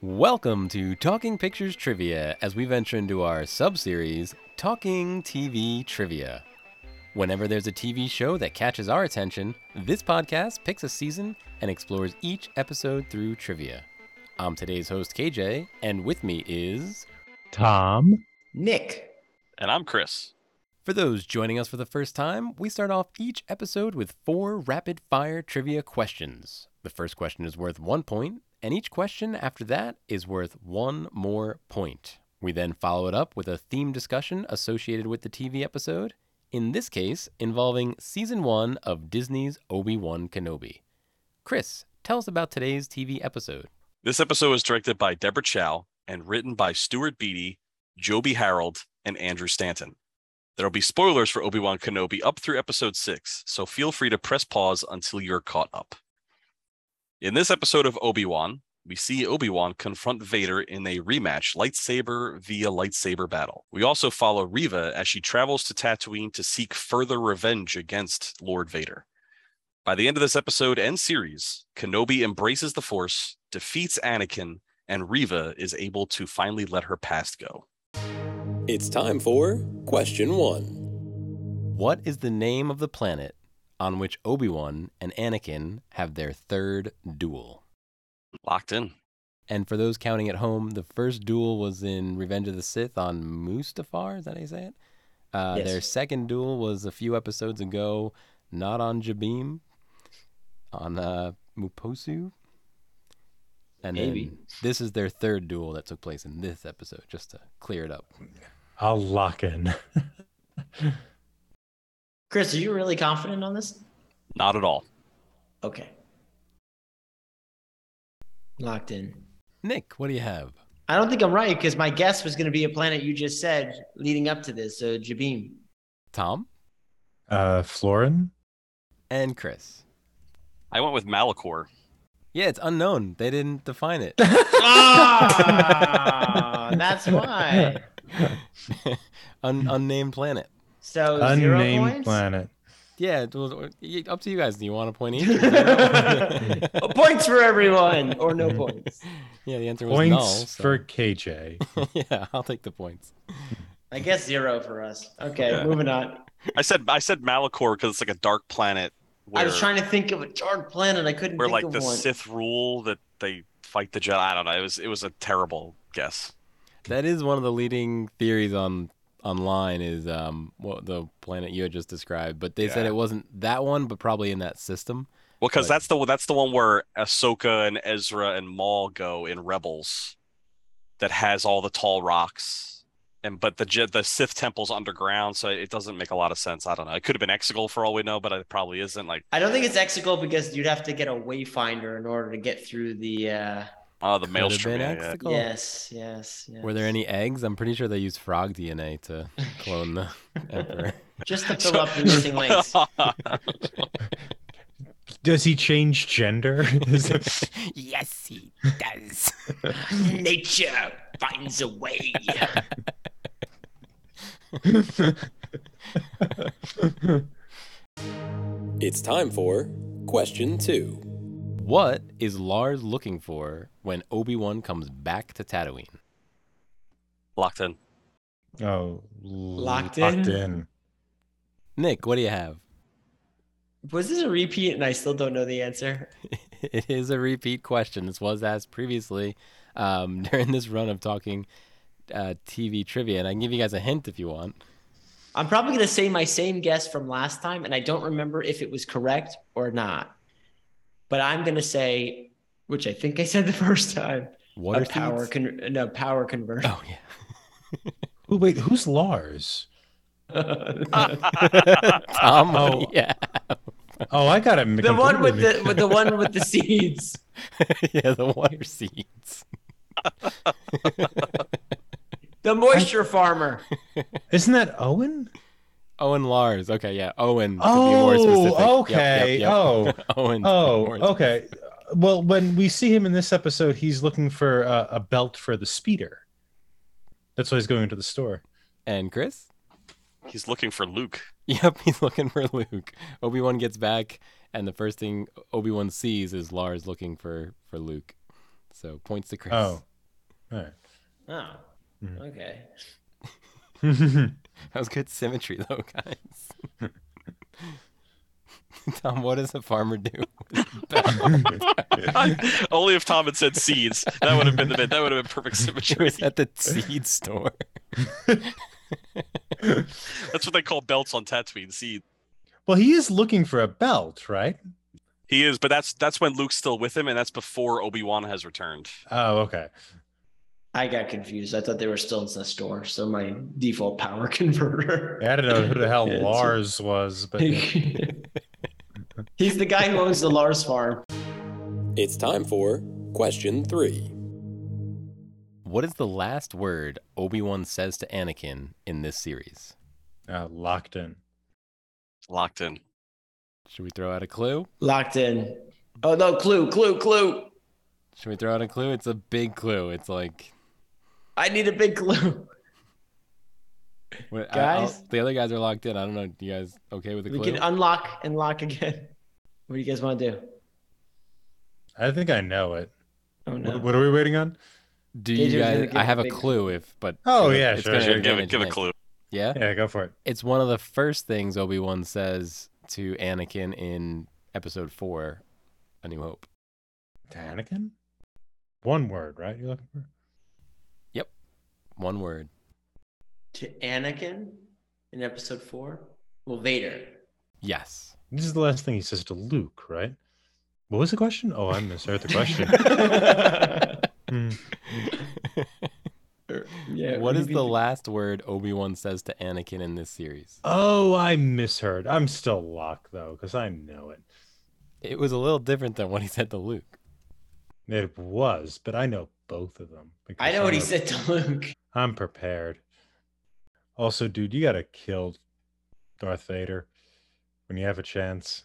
Welcome to Talking Pictures Trivia as we venture into our sub-series, Talking TV Trivia. Whenever there's a TV show that catches our attention, this podcast picks a season and explores each episode through trivia. I'm today's host KJ, and with me is Tom. Nick. And I'm Chris. For those joining us for the first time, we start off each episode with four rapid fire trivia questions. The first question is worth one point, and each question after that is worth one more point. We then follow it up with a theme discussion associated with the TV episode, in this case, involving season one of Disney's Obi Wan Kenobi. Chris, tell us about today's TV episode. This episode was directed by Deborah Chow and written by Stuart Beattie, Joby Harold, and Andrew Stanton. There will be spoilers for Obi Wan Kenobi up through episode 6, so feel free to press pause until you're caught up. In this episode of Obi Wan, we see Obi Wan confront Vader in a rematch lightsaber via lightsaber battle. We also follow Reva as she travels to Tatooine to seek further revenge against Lord Vader. By the end of this episode and series, Kenobi embraces the Force, defeats Anakin, and Reva is able to finally let her past go. It's time for question one. What is the name of the planet on which Obi Wan and Anakin have their third duel? Locked in. And for those counting at home, the first duel was in Revenge of the Sith on Mustafar. Is that how you say it? Uh, Yes. Their second duel was a few episodes ago, not on Jabiim, on uh, Mapuzo. And Maybe. then this is their third duel that took place in this episode, just to clear it up. I'll lock in. Chris, are you really confident on this? Not at all. Okay. Locked in. Nick, what do you have? I don't think I'm right because my guess was going to be a planet you just said leading up to this, so Jabiim. Tom Uh, Florin. and Chris. I went with Malachor. Yeah, it's unknown. They didn't define it. Ah, that's why. Un- unnamed planet. So zero Unnamed points. planet. Yeah, it was- y- up to you guys. Do you want a point each? or zero? Points for everyone, or no points. yeah, the answer was Points null. so- for KJ. yeah, I'll take the points. I guess zero for us. Okay, Yeah. moving on. I said I said Malachor because it's like a dark planet where, I was trying to think of a dark planet. I couldn't where think like of the one. Sith rule that they fight the Jedi. I don't know. It was it was a terrible guess. That is one of the leading theories on online is um what the planet you had just described, but they said it wasn't that one, but probably in that system. Well, because But- that's the that's the one where Ahsoka and Ezra and Maul go in Rebels, that has all the tall rocks, and but the Je- the Sith temple's underground, so it doesn't make a lot of sense. I don't know. It could have been Exegol for all we know, but it probably isn't. Like, I don't think it's Exegol because you'd have to get a wayfinder in order to get through the. Uh... oh, the Could have maelstrom. been Yeah, yeah. Yes, yes, yes. Were there any eggs? I'm pretty sure they used frog DNA to clone the emperor. just to fill up the missing links? Does he change gender? Yes, he does. Nature finds a way. It's time for question two. What is Lars looking for when Obi Wan comes back to Tatooine? Locked in. oh, Locked Locked in? in. Nick, what do you have? Was this a repeat and I still don't know the answer? It is a repeat question. This was asked previously um, during this run of talking uh, TV trivia, and I can give you guys a hint if you want. I'm probably going to say my same guess from last time, and I don't remember if it was correct or not. But I'm going to say, which I think I said the first time, Water a power con- no power converter. Oh yeah. Oh, wait, who's Lars? Tom, Oh. yeah, Oh, I got him. the one with the with the one with the seeds. yeah, the water seeds. The moisture farmer. Isn't that Owen? Owen Lars. Okay, yeah, Owen. To be more Oh, specific. Yep, okay. yep, yep. Oh. Owen. Oh, okay. Well, when we see him in this episode, he's looking for uh, a belt for the speeder. That's why he's going to the store. And Chris. He's looking for Luke. Yep, he's looking for Luke. Obi Wan gets back, and the first thing Obi Wan sees is Lars looking for for Luke. So points to Chris. Oh. All right. Oh, Mhm. okay. that was good symmetry, though, guys. Tom, what does a farmer do? Only if Tom had said seeds. That would have been the bit. That would have been perfect She symmetry. was at the seed store. That's what they call belts on Tatooine. Seed. well, he is looking for a belt, right? He is, but that's that's when Luke's still with him, and that's before Obi Wan has returned. Oh, okay. I got confused. I thought they were still in the store, so my default power converter. I don't know who the hell Yeah, Lars was, but He's the guy who owns the Lars farm. It's time for question three. What is the last word Obi Wan says to Anakin in this series? uh, locked in. Locked in. Should we throw out a clue? Locked in. Oh no, clue, clue, clue. Should we throw out a clue? It's a big clue. It's like I need a big clue. what- I- I'll- Guys? the other guys are locked in. I don't know. You guys okay with the We clue? can unlock and lock again. What do you guys want to do? I think I know it. Oh no. What, what are we waiting on? Do you just gonna guys? give I a have a big clue. If but Oh, yeah, it's sure, gonna sure. have Give it, give a clue. Yeah, Yeah, go for it. it's one of the first things Obi Wan says to Anakin in Episode Four, A New Hope. To Anakin? One word, right? You're looking for? One word. To Anakin in episode four? Well, Vader. Yes. This is the last thing he says to Luke, right? What was the question? Oh, I misheard the question. Hmm. yeah. what is maybe- the last word Obi Wan says to Anakin in this series? Oh, I misheard. I'm still locked though, because I know it. It was a little different than what he said to Luke. It was, but I know both of them. I know what he said to Luke. I'm prepared. Also, dude, you gotta kill Darth Vader when you have a chance.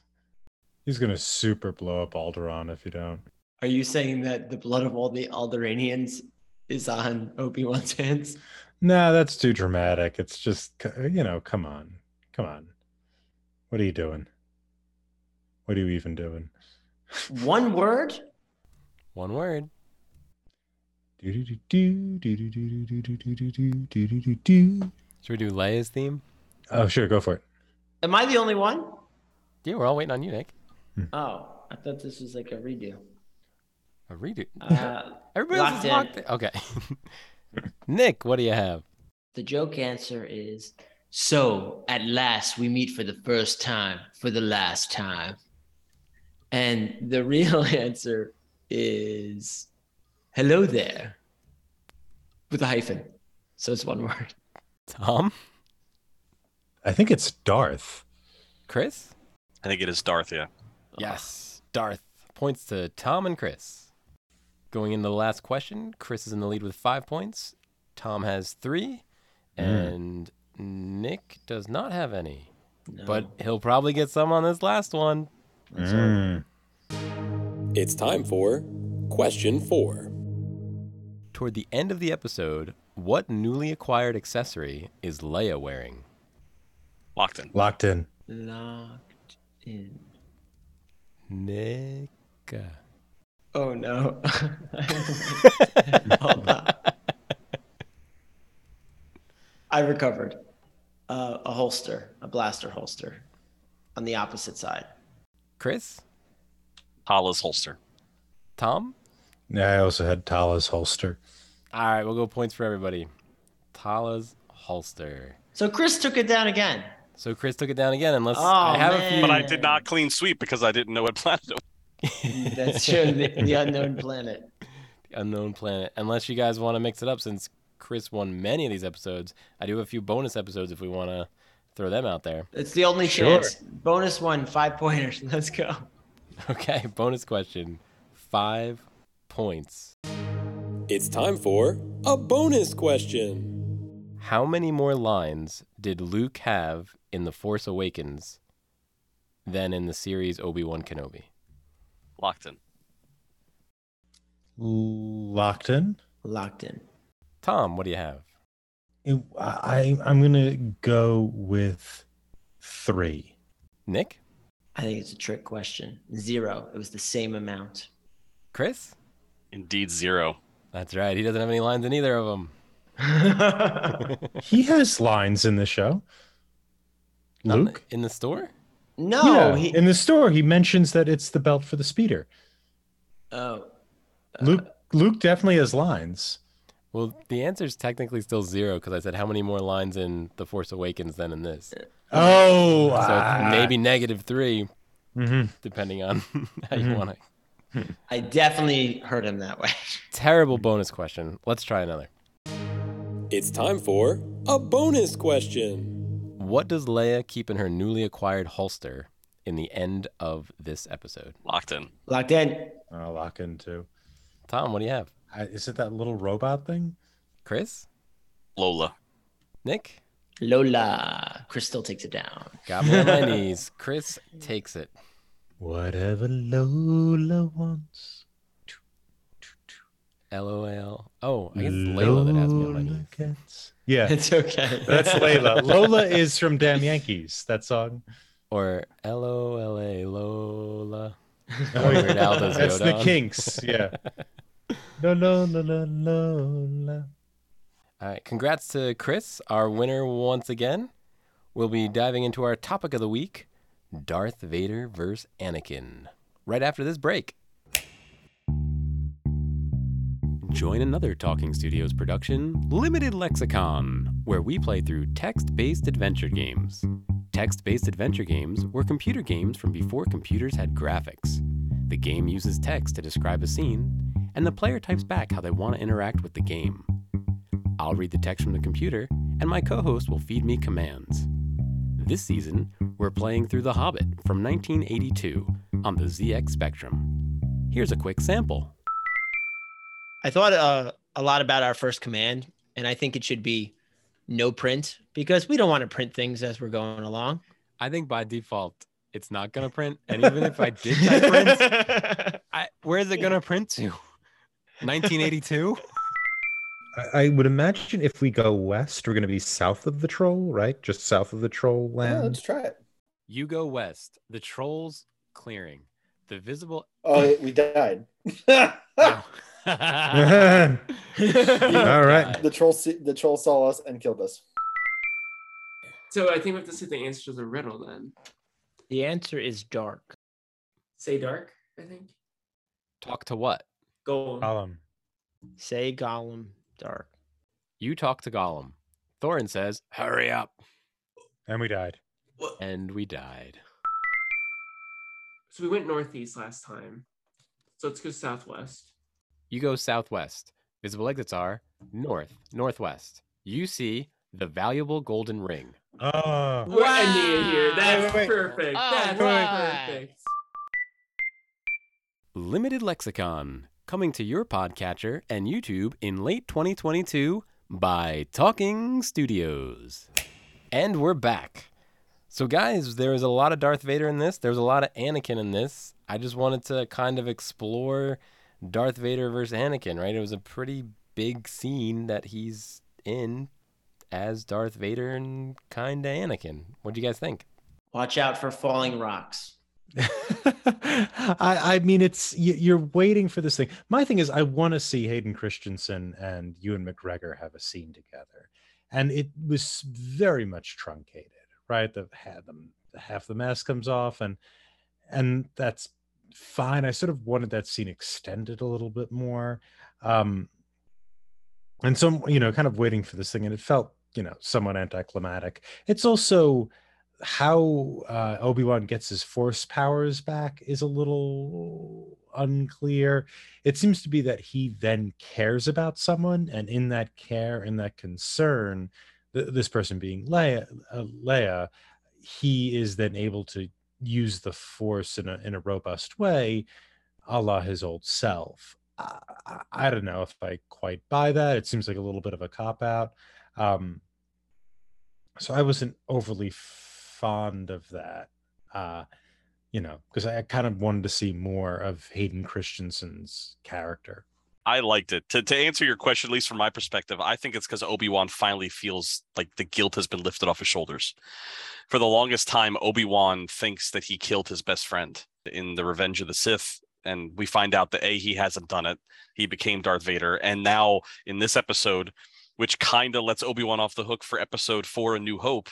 He's gonna super blow up Alderaan if you don't. Are you saying that the blood of all the Alderaanians is on Obi Wan's hands? Nah, that's too dramatic. It's just, you know, come on, come on. What are you doing? What are you even doing? One word? One word. Should we do Leia's theme? Oh, sure, go for it. Am I the only one? Yeah, we're all waiting on you, Nick. Oh, I thought this was like a redo. A redo. Uh, Everybody else is locked locked in. Okay. Nick, what do you have? the joke answer is so at last we meet for the first time, for the last time. And the real answer is hello there with a hyphen. So it's one word. Tom? I think it's Darth. Chris? I think it is Darth. Yeah. Yes. Darth. Points to Tom and Chris. Going into the last question, Chris is in the lead with five points. Tom has three. Mm. And Nick does not have any. No. But he'll probably get some on this last one. Mm. It's time for question four. Toward the end of the episode, what newly acquired accessory is Leia wearing? Locked in. Locked in. locked in. Nick. Oh no. I recovered. Uh, a holster, a blaster holster on the opposite side. Chris? Tala's holster. Tom? Yeah, I also had Tala's holster. All right, we'll go points for everybody. Tala's holster. So Chris took it down again. So Chris took it down again, unless Oh, I have a few. But I did not clean sweep because I didn't know what planet it was. That's true. The, the unknown planet. The unknown planet. Unless you guys want to mix it up, since Chris won many of these episodes, I do have a few bonus episodes if we want to throw them out there. It's the only Sure. chance. Bonus one, five pointers. Let's go. Okay, bonus question. Five points. It's time for a bonus question. How many more lines did Luke have in The Force Awakens than in the series Obi Wan Kenobi? Locked in. Locked in. Locked in. Tom, what do you have? It- I I'm gonna go with Three. Nick, I think it's a trick question. Zero. It was the same amount. Chris. Indeed, zero. That's right. He doesn't have any lines in either of them. He has lines in the show. Luke? in the store. no, yeah, he. in the store, he mentions that it's the belt for the speeder. oh, uh, Luke Luke definitely has lines. Well, the answer is technically still zero because I said how many more lines in The Force Awakens than in this. Uh, Oh, So it's maybe negative three, hmm depending on how you Mhm. want it. I definitely heard him that way. Terrible bonus question. Let's try another. It's time for a bonus question. What does Leia keep in her newly acquired holster in the end of this episode? Locked in. Locked in. I'll lock into. Tom, what do you have? I, is it that little robot thing? Chris? Lola. Nick? Lola. Crystal takes it down. Got me on my knees. Chris takes it. Whatever Lola wants. LOL. Oh, I guess it's Layla that has me on my knees. gets- Yeah, It's okay. that's Layla. Lola is from Damn Yankees. That song. Or LOLA Lola. Oh, yeah. Weird Al does That's the. Kinks. Yeah. No, no, no, no, Lola. All right. Congrats to Chris, our winner once again. We'll be diving into our topic of the week Darth Vader versus Anakin. Right after this break. Join another Talking Studios production, Limited Lexicon, where we play through text based adventure games. Text based adventure games were computer games from before computers had graphics. The game uses text to describe a scene, and the player types back how they want to interact with the game. I'll read the text from the computer, and my co host will feed me commands. This season, we're playing through The Hobbit from 1982 on the ZX Spectrum. Here's a quick sample. I thought uh, a lot about our first command, and I think it should be no print because we don't want to print things as we're going along. I think by default, it's not going to print. And even if I did print, I, where's it going to print to? 1982? I, I would imagine if we go west, we're going to be south of the troll, right? Just south of the troll Yeah, land. let's try it. You go west. The trolls clearing. The visible. Oh, we died. Oh. All All right. the troll, see- the troll saw us and killed us. So I think we have to say the answer to the riddle then. The answer is dark. Say dark, I think. Talk to what? Gold. Column. Say Gollum dark. You talk to Gollum. Thorin says, Hurry up. And we died. And we died. So we went northeast last time. So let's go southwest. You go southwest. Visible exits are north, northwest. You see the valuable golden ring. Oh. We're ending it here. That's Wait, wait, wait. perfect. All That's right. perfect. Limited Lexicon, coming to your podcatcher and YouTube in late 2022 by Talking Studios. And we're back. So, guys, there was a lot of Darth Vader in this. There was a lot of Anakin in this. I just wanted to kind of explore Darth Vader versus Anakin, right? It was a pretty big scene that he's in as Darth Vader and kind of Anakin. What do you guys think? Watch out for falling rocks. I, I mean, it's you, you're waiting for this thing. My thing is, I want to see Hayden Christensen and Ewan McGregor have a scene together, and it was very much truncated, right? The had them half the mask comes off, and and that's fine. I sort of wanted that scene extended a little bit more, um, and so you know, kind of waiting for this thing, and it felt you know somewhat anticlimactic. It's also how uh, Obi-Wan gets his force powers back is a little unclear. It seems to be that he then cares about someone, and in that care, in that concern, th- this person being Leia, uh, Leia, he is then able to use the force in a in a robust way, a la his old self. I, I, I don't know if I quite buy that. It seems like a little bit of a cop out. Um, so I wasn't overly fond of that uh you know because i kind of wanted to see more of hayden christensen's character I liked it. To to answer your question, at least from my perspective, I think it's because Obi Wan finally feels like the guilt has been lifted off his shoulders. For the longest time, Obi Wan thinks that he killed his best friend in the Revenge of the Sith, and we find out that a he hasn't done it. He became Darth Vader, and now in this episode, which kind of lets Obi Wan off the hook for Episode Four: A New Hope,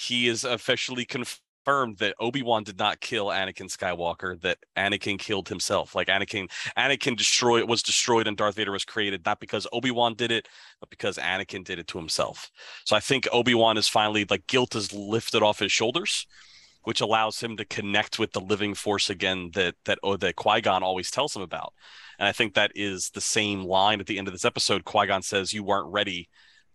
he is officially confirmed that Obi-Wan did not kill Anakin Skywalker, that Anakin killed himself. Like Anakin, Anakin destroyed was destroyed and Darth Vader was created, not because Obi-Wan did it, but because Anakin did it to himself. So I think Obi-Wan is finally like guilt is lifted off his shoulders, which allows him to connect with the living force again that that oh, that Qui-Gon always tells him about. And I think that is the same line at the end of this episode. Qui-Gon says, You weren't ready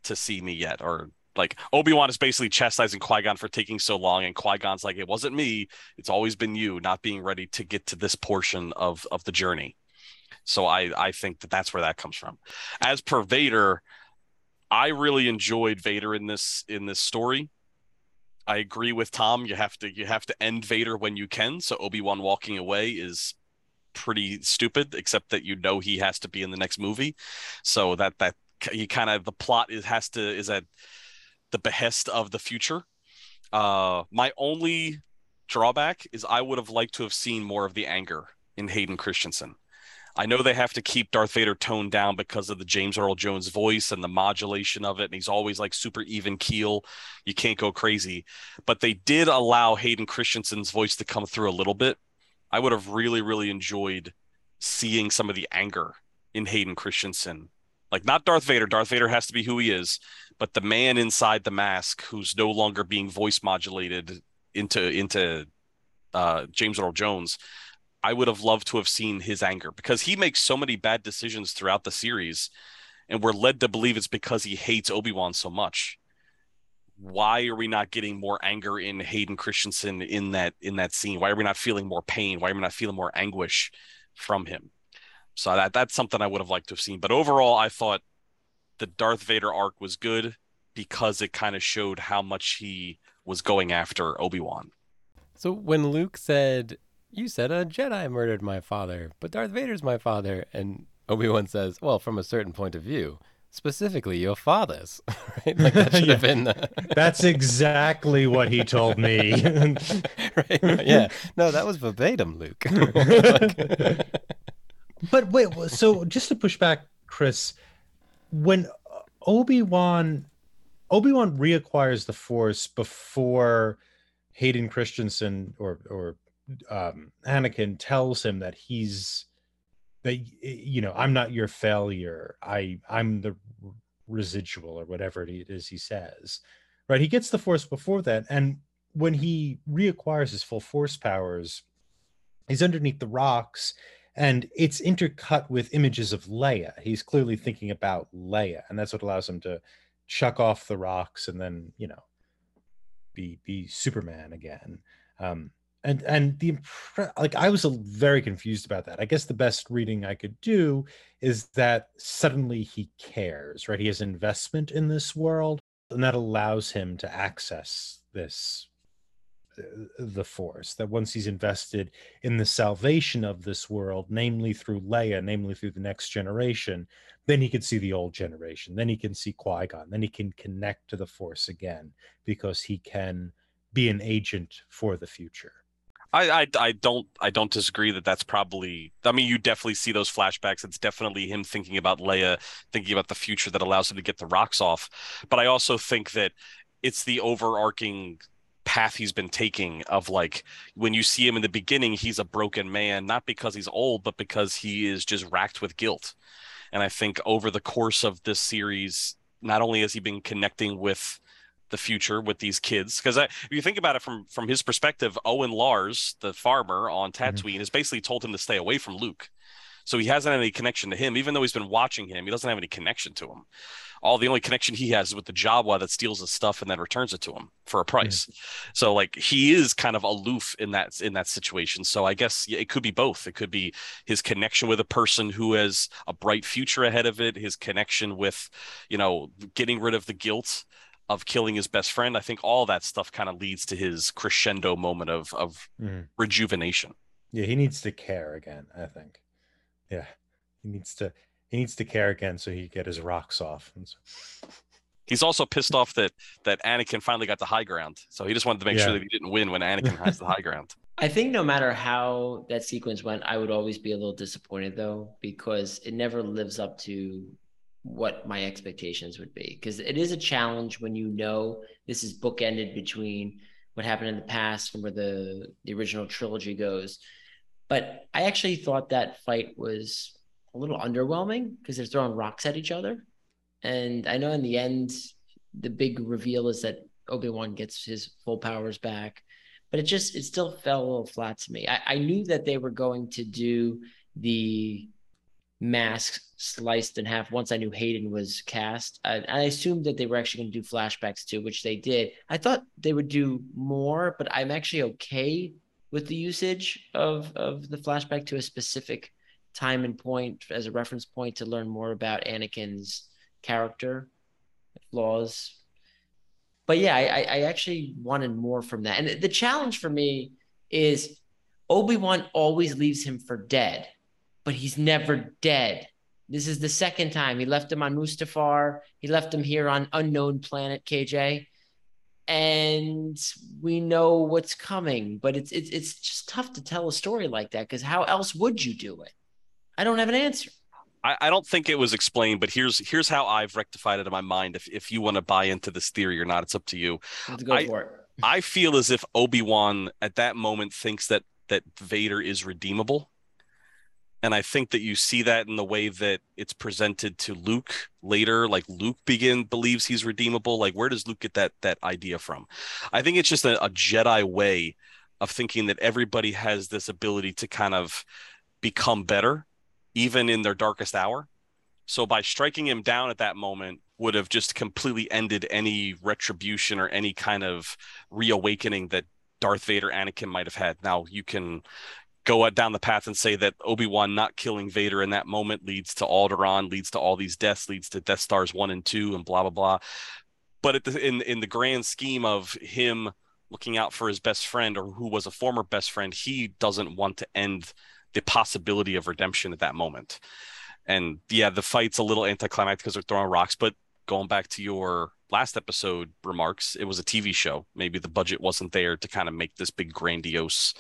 to see me yet, or like Obi Wan is basically chastising Qui Gon for taking so long, and Qui Gon's like, "It wasn't me. It's always been you not being ready to get to this portion of of the journey." So I I think that that's where that comes from. As per Vader, I really enjoyed Vader in this in this story. I agree with Tom. You have to you have to end Vader when you can. So Obi Wan walking away is pretty stupid, except that you know he has to be in the next movie. So that that he kind of the plot is has to is at the behest of the future. Uh, my only drawback is I would have liked to have seen more of the anger in Hayden Christensen. I know they have to keep Darth Vader toned down because of the James Earl Jones voice and the modulation of it. And he's always like super even keel. You can't go crazy. But they did allow Hayden Christensen's voice to come through a little bit. I would have really, really enjoyed seeing some of the anger in Hayden Christensen. Like, not Darth Vader. Darth Vader has to be who he is. But the man inside the mask who's no longer being voice modulated into into uh, James Earl Jones, I would have loved to have seen his anger because he makes so many bad decisions throughout the series, and we're led to believe it's because he hates Obi Wan so much. Why are we not getting more anger in Hayden Christensen in that in that scene? Why are we not feeling more pain? Why are we not feeling more anguish from him? So that that's something I would have liked to have seen. But overall, I thought the Darth Vader arc was good because it kind of showed how much he was going after Obi Wan. So when Luke said, "You said a Jedi murdered my father, but Darth Vader's my father," and Obi Wan says, "Well, from a certain point of view." Specifically, your father's, right? Like that should have been the, That's exactly what he told me. right, right, Yeah, no, that was verbatim, Luke. But wait, so just to push back, Chris, when Obi Wan Obi Wan reacquires the Force before Hayden Christensen or or um, Anakin tells him that he's that you know I'm not your failure. I I'm the residual or whatever it is he says. Right? He gets the Force before that, and when he reacquires his full Force powers, he's underneath the rocks and it's intercut with images of Leia. He's clearly thinking about Leia, and that's what allows him to chuck off the rocks and then, you know, be be Superman again. Um, and and the impre- like I was very confused about that. I guess the best reading I could do is that suddenly he cares, right? He has investment in this world, and that allows him to access this the force that once he's invested in the salvation of this world, namely through Leia, namely through the next generation, then he can see the old generation. Then he can see Qui Gon. Then he can connect to the Force again because he can be an agent for the future. I, I I don't I don't disagree that that's probably I mean you definitely see those flashbacks it's definitely him thinking about Leia thinking about the future that allows him to get the rocks off but I also think that it's the overarching path he's been taking of like when you see him in the beginning he's a broken man not because he's old but because he is just racked with guilt. And I think over the course of this series not only has he been connecting with the future with these kids because if you think about it from from his perspective owen lars the farmer on mm-hmm. tatooine has basically told him to stay away from luke so he hasn't had any connection to him even though he's been watching him he doesn't have any connection to him all the only connection he has is with the Jawa that steals his stuff and then returns it to him for a price. So like he is kind of aloof in that in that situation. So I guess it could be both. It could be his connection with a person who has a bright future ahead of it, his connection with, you know, getting rid of the guilt of killing his best friend. I think all that stuff kind of leads to his crescendo moment of of Mhm. rejuvenation. Yeah, he needs to care again, I think. Yeah. he needs to he needs to care again so he can get his rocks off. And so, He's also pissed off that that Anakin finally got the high ground. So he just wanted to make Yeah. sure that he didn't win when Anakin has the high ground. I think no matter how that sequence went, I would always be a little disappointed though, because it never lives up to what my expectations would be. Because it is a challenge when you know this is bookended between what happened in the past and where the the original trilogy goes. But I actually thought that fight was a little underwhelming because they're throwing rocks at each other. And I know in the end, the big reveal is that Obi Wan gets his full powers back but it just it still fell a little flat to me. I, I knew that they were going to do the mask sliced in half once I knew Hayden was cast. I, I assumed that they were actually going to do flashbacks too, which they did. I thought they would do more, but I'm actually okay with the usage of of the flashback to a specific time and point as a reference point to learn more about Anakin's character flaws but yeah, I, I actually wanted more from that. And the challenge for me is Obi Wan always leaves him for dead, but he's never dead. This is the second time he left him on Mustafar. He left him here on unknown planet KJ, and we know what's coming. But it's it's it's just tough to tell a story like that because how else would you do it? I don't have an answer. I, I don't think it was explained, but here's here's how I've rectified it in my mind. If if you want to buy into this theory or not, it's up to you. Let's go I- for it. I feel as if Obi Wan at that moment thinks that that Vader is redeemable, and I think that you see that in the way that it's presented to Luke later. Like Luke begin believes he's redeemable. Like where does Luke get that that idea from? I think it's just a, a Jedi way of thinking that everybody has this ability to kind of become better, even in their darkest hour. So by striking him down at that moment would have just completely ended any retribution or any kind of reawakening that Darth Vader Anakin might have had. Now you can go down the path and say that Obi-Wan not killing Vader in that moment leads to Alderaan, leads to all these deaths, leads to Death Stars 1 and 2 and blah blah blah. But the, in in the grand scheme of him looking out for his best friend or who was a former best friend, he doesn't want to end the possibility of redemption at that moment. And yeah, the fight's a little anticlimactic because they're throwing rocks, but going back to your last episode remarks, it was a TV show. Maybe the budget wasn't there to kind of make this big grandiose,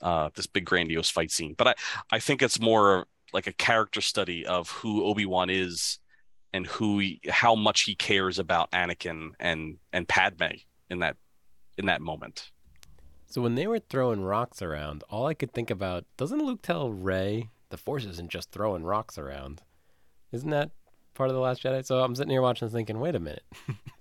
uh, this big grandiose fight scene. But I, I think it's more like a character study of who Obi Wan is, and who, he, how much he cares about Anakin and and Padme in that, in that moment. So when they were throwing rocks around, all I could think about doesn't Luke tell Rey the Force isn't just throwing rocks around? Isn't that part of the Last Jedi? So I'm sitting here watching, thinking, wait a minute.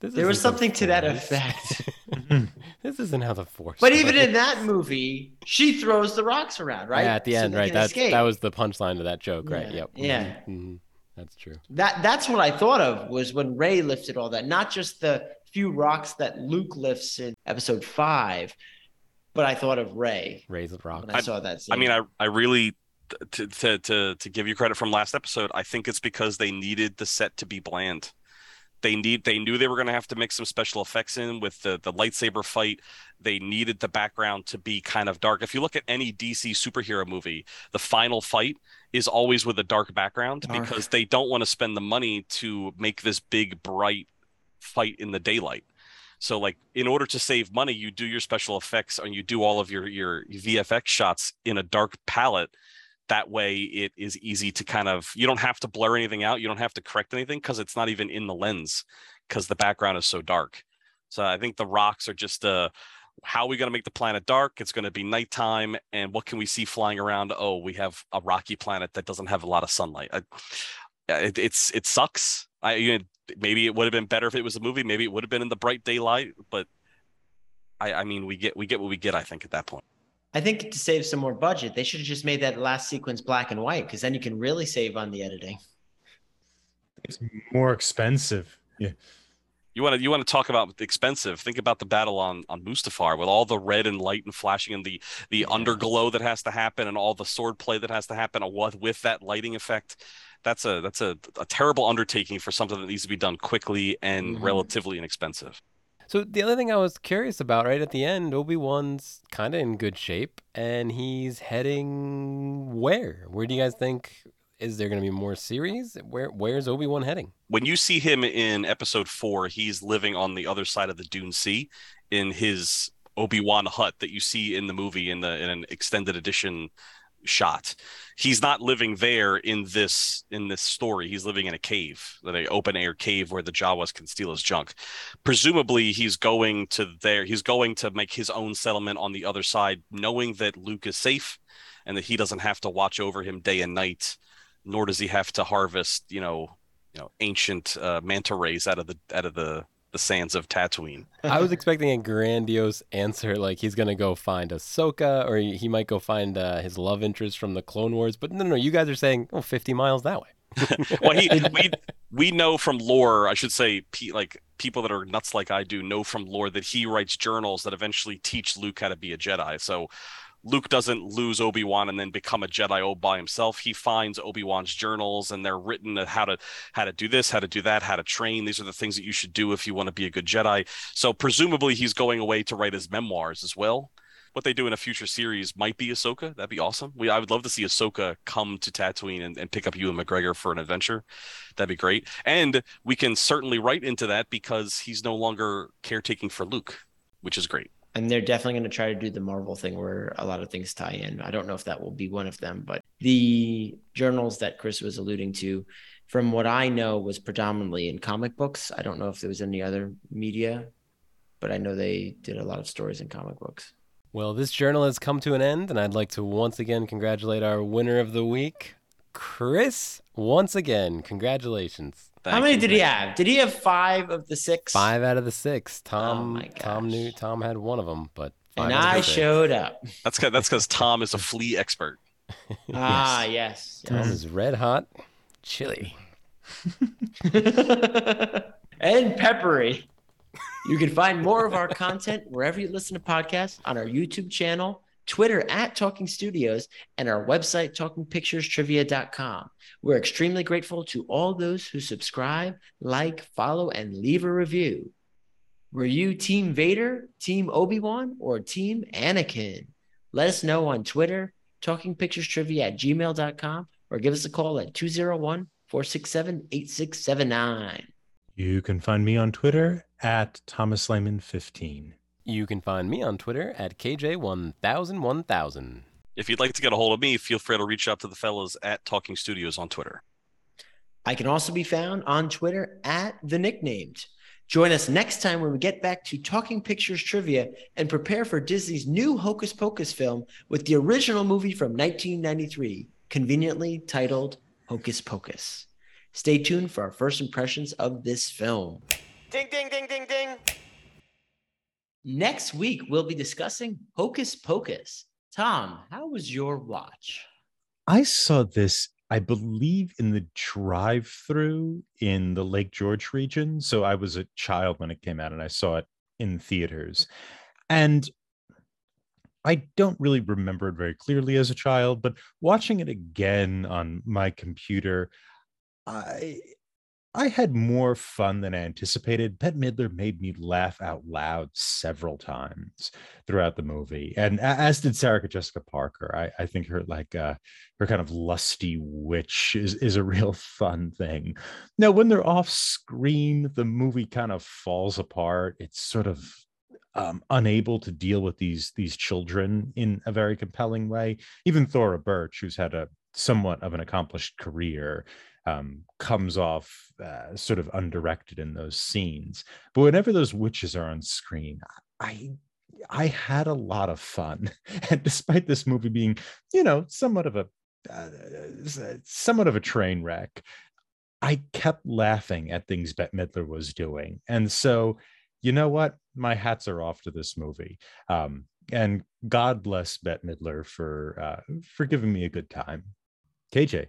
This There was something to that effect. this isn't how the Force. But even in that movie, she throws the rocks around, right? Yeah, at the So end, they right? That escape. that was the punchline to that joke, right? Yeah, Yep. yeah. hmm That's true. that. That's what I thought of was when Rey lifted all that, not just the few rocks that Luke lifts in Episode Five, but I thought of Rey Raise the rock. when I, saw that. Scene. I mean, I I really to, to to to give you credit from last episode, I think it's because they needed the set to be bland. They need they knew they were going to have to mix some special effects in with the the lightsaber fight. They needed the background to be kind of dark. If you look at any DC superhero movie, the final fight is always with a dark background Dark. because they don't want to spend the money to make this big bright fight in the daylight. So like in order to save money, you do your special effects and you do all of your your VFX shots in a dark palette. That way it is easy to kind of you don't have to blur anything out, you don't have to correct anything because it's not even in the lens because the background is so dark. So I think the rocks are just uh how are we going to make the planet dark? It's going to be nighttime, and what can we see flying around? Oh, we have a rocky planet that doesn't have a lot of sunlight. I, it, it's it sucks. I you know, maybe it would have been better if it was a movie. Maybe it would have been in the bright daylight, but I I mean we get we get what we get. I think at that point. I think to save some more budget, they should have just made that last sequence black and white because then you can really save on the editing. It's more expensive. Yeah. You want to you want to talk about expensive? Think about the battle on on Mustafar with all the red and light and flashing and the the Yeah. underglow that has to happen and all the sword play that has to happen and what with that lighting effect. That's a that's a, a terrible undertaking for something that needs to be done quickly and Mhm. relatively inexpensive. So the other thing I was curious about, right at the end, Obi Wan's kind of in good shape, and he's heading where? Where do you guys think Is there going to be more series? Where Where's Obi Wan heading? when you see him in episode four, he's living on the other side of the Dune Sea in his Obi Wan hut that you see in the movie in the in an extended edition shot. He's not living there in this in this story. He's living in a cave, an open air cave where the Jawas can steal his junk. Presumably, he's going to there. He's going to make his own settlement on the other side, knowing that Luke is safe and that he doesn't have to watch over him day and night, nor does he have to harvest, you know, you know, ancient uh, manta rays out of the out of the the sands of Tatooine. I was expecting a grandiose answer, like he's gonna go find Ahsoka, or he, might go find uh, his love interest from the Clone Wars. But no, no, you guys are saying, oh, 50 miles that way. well, he we we know from lore, I should say, like people that are nuts like I do know from lore that he writes journals that eventually teach Luke how to be a Jedi. So Luke doesn't lose Obi Wan and then become a Jedi all by himself. He finds Obi Wan's journals, and they're written how to how to do this, how to do that, how to train. These are the things that you should do if you want to be a good Jedi. So presumably, he's going away to write his memoirs as well. What they do in a future series might be Ahsoka. That'd be awesome. We I would love to see Ahsoka come to Tatooine and, and pick up Ewan McGregor for an adventure. That'd be great. And we can certainly write into that because he's no longer caretaking for Luke, which is great. And they're definitely going to try to do the Marvel thing where a lot of things tie in. I don't know if that will be one of them, but the journals that Chris was alluding to, from what I know, was predominantly in comic books. I don't know if there was any other media, but I know they did a lot of stories in comic books. Well, this journal has come to an end, and I'd like to once again congratulate our winner of the week, Chris. Once again, congratulations. How many did he have? Did he have five of the six? Five out of the six. Tom, my Tom knew. Tom had one of them, but five And out of the I six. showed up. That's 'cause- that's because Tom is a flea expert. Ah, yes. Tom is red hot, chili. and peppery. You can find more of our content wherever you listen to podcasts on our YouTube channel, Twitter at Talking Studios, and our website, talkingpicturestrivia.com. We're extremely grateful to all those who subscribe, like, follow, and leave a review. Were you Team Vader, Team Obi Wan, or Team Anakin? Let us know on Twitter, talkingpicturestrivia at gmail.com, or give us a call at 201 467 8679. You can find me on Twitter at Thomas Lehman 15. You can find me on Twitter at KJ10001000. If you'd like to get a hold of me, feel free to reach out to the fellas at Talking Studios on Twitter. I can also be found on Twitter at the nicknamed. Join us next time when we get back to Talking Pictures Trivia and prepare for Disney's new Hocus Pocus film with the original movie from 1993, conveniently titled Hocus Pocus. Stay tuned for our first impressions of this film. Ding, ding, ding, ding, ding. Next week, we'll be discussing Hocus Pocus. Tom, how was your watch? I saw this, I believe, in the drive through in the Lake George region. So I was a child when it came out and I saw it in theaters. And I don't really remember it very clearly as a child, but watching it again on my computer, I I had more fun than I anticipated. Bette Midler made me laugh out loud several times throughout the movie, and as did Sarah Jessica Parker. I, I think her like uh, her kind of lusty witch is is a real fun thing. Now, when they're off screen, the movie kind of falls apart. It's sort of um, unable to deal with these these children in a very compelling way. Even Thora Birch, who's had a somewhat of an accomplished career, um, comes off uh, sort of undirected in those scenes. But whenever those witches are on screen, I I had a lot of fun, and despite this movie being, you know, somewhat of a uh, somewhat of a train wreck, I kept laughing at things Bette Midler was doing, and so you know what, my hats are off to this movie. Um, and God bless Bette Midler for uh, for giving me a good time. KJ,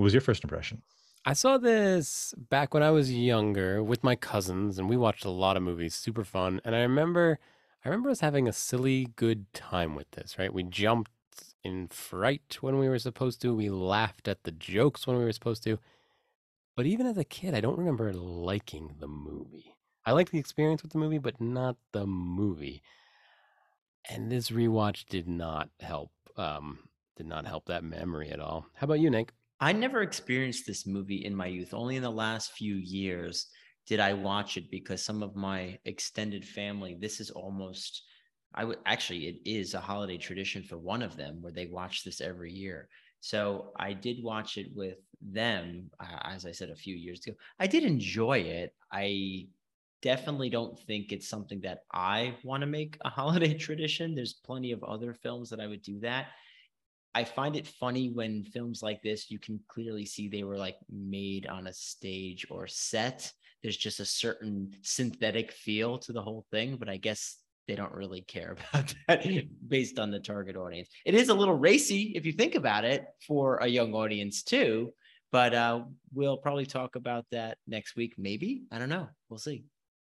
what was your first impression? I saw this back when I was younger with my cousins, and we watched a lot of movies, super fun. And I remember, I remember us having a silly good time with this. Right, we jumped in fright when we were supposed to. We laughed at the jokes when we were supposed to. But even as a kid, I don't remember liking the movie. I liked the experience with the movie, but not the movie. And this rewatch did not help. Um, did not help that memory at all. How about you, Nick? I never experienced this movie in my youth. Only in the last few years did I watch it because some of my extended family, this is almost, I would actually, it is a holiday tradition for one of them where they watch this every year. So I did watch it with them, uh, as I said a few years ago. I did enjoy it. I definitely don't think it's something that I want to make a holiday tradition. There's plenty of other films that I would do that. I find it funny when films like this, you can clearly see they were like made on a stage or set. There's just a certain synthetic feel to the whole thing, but I guess they don't really care about that based on the target audience. It is a little racy if you think about it for a young audience too, but uh, we'll probably talk about that next week, maybe. I don't know. We'll see.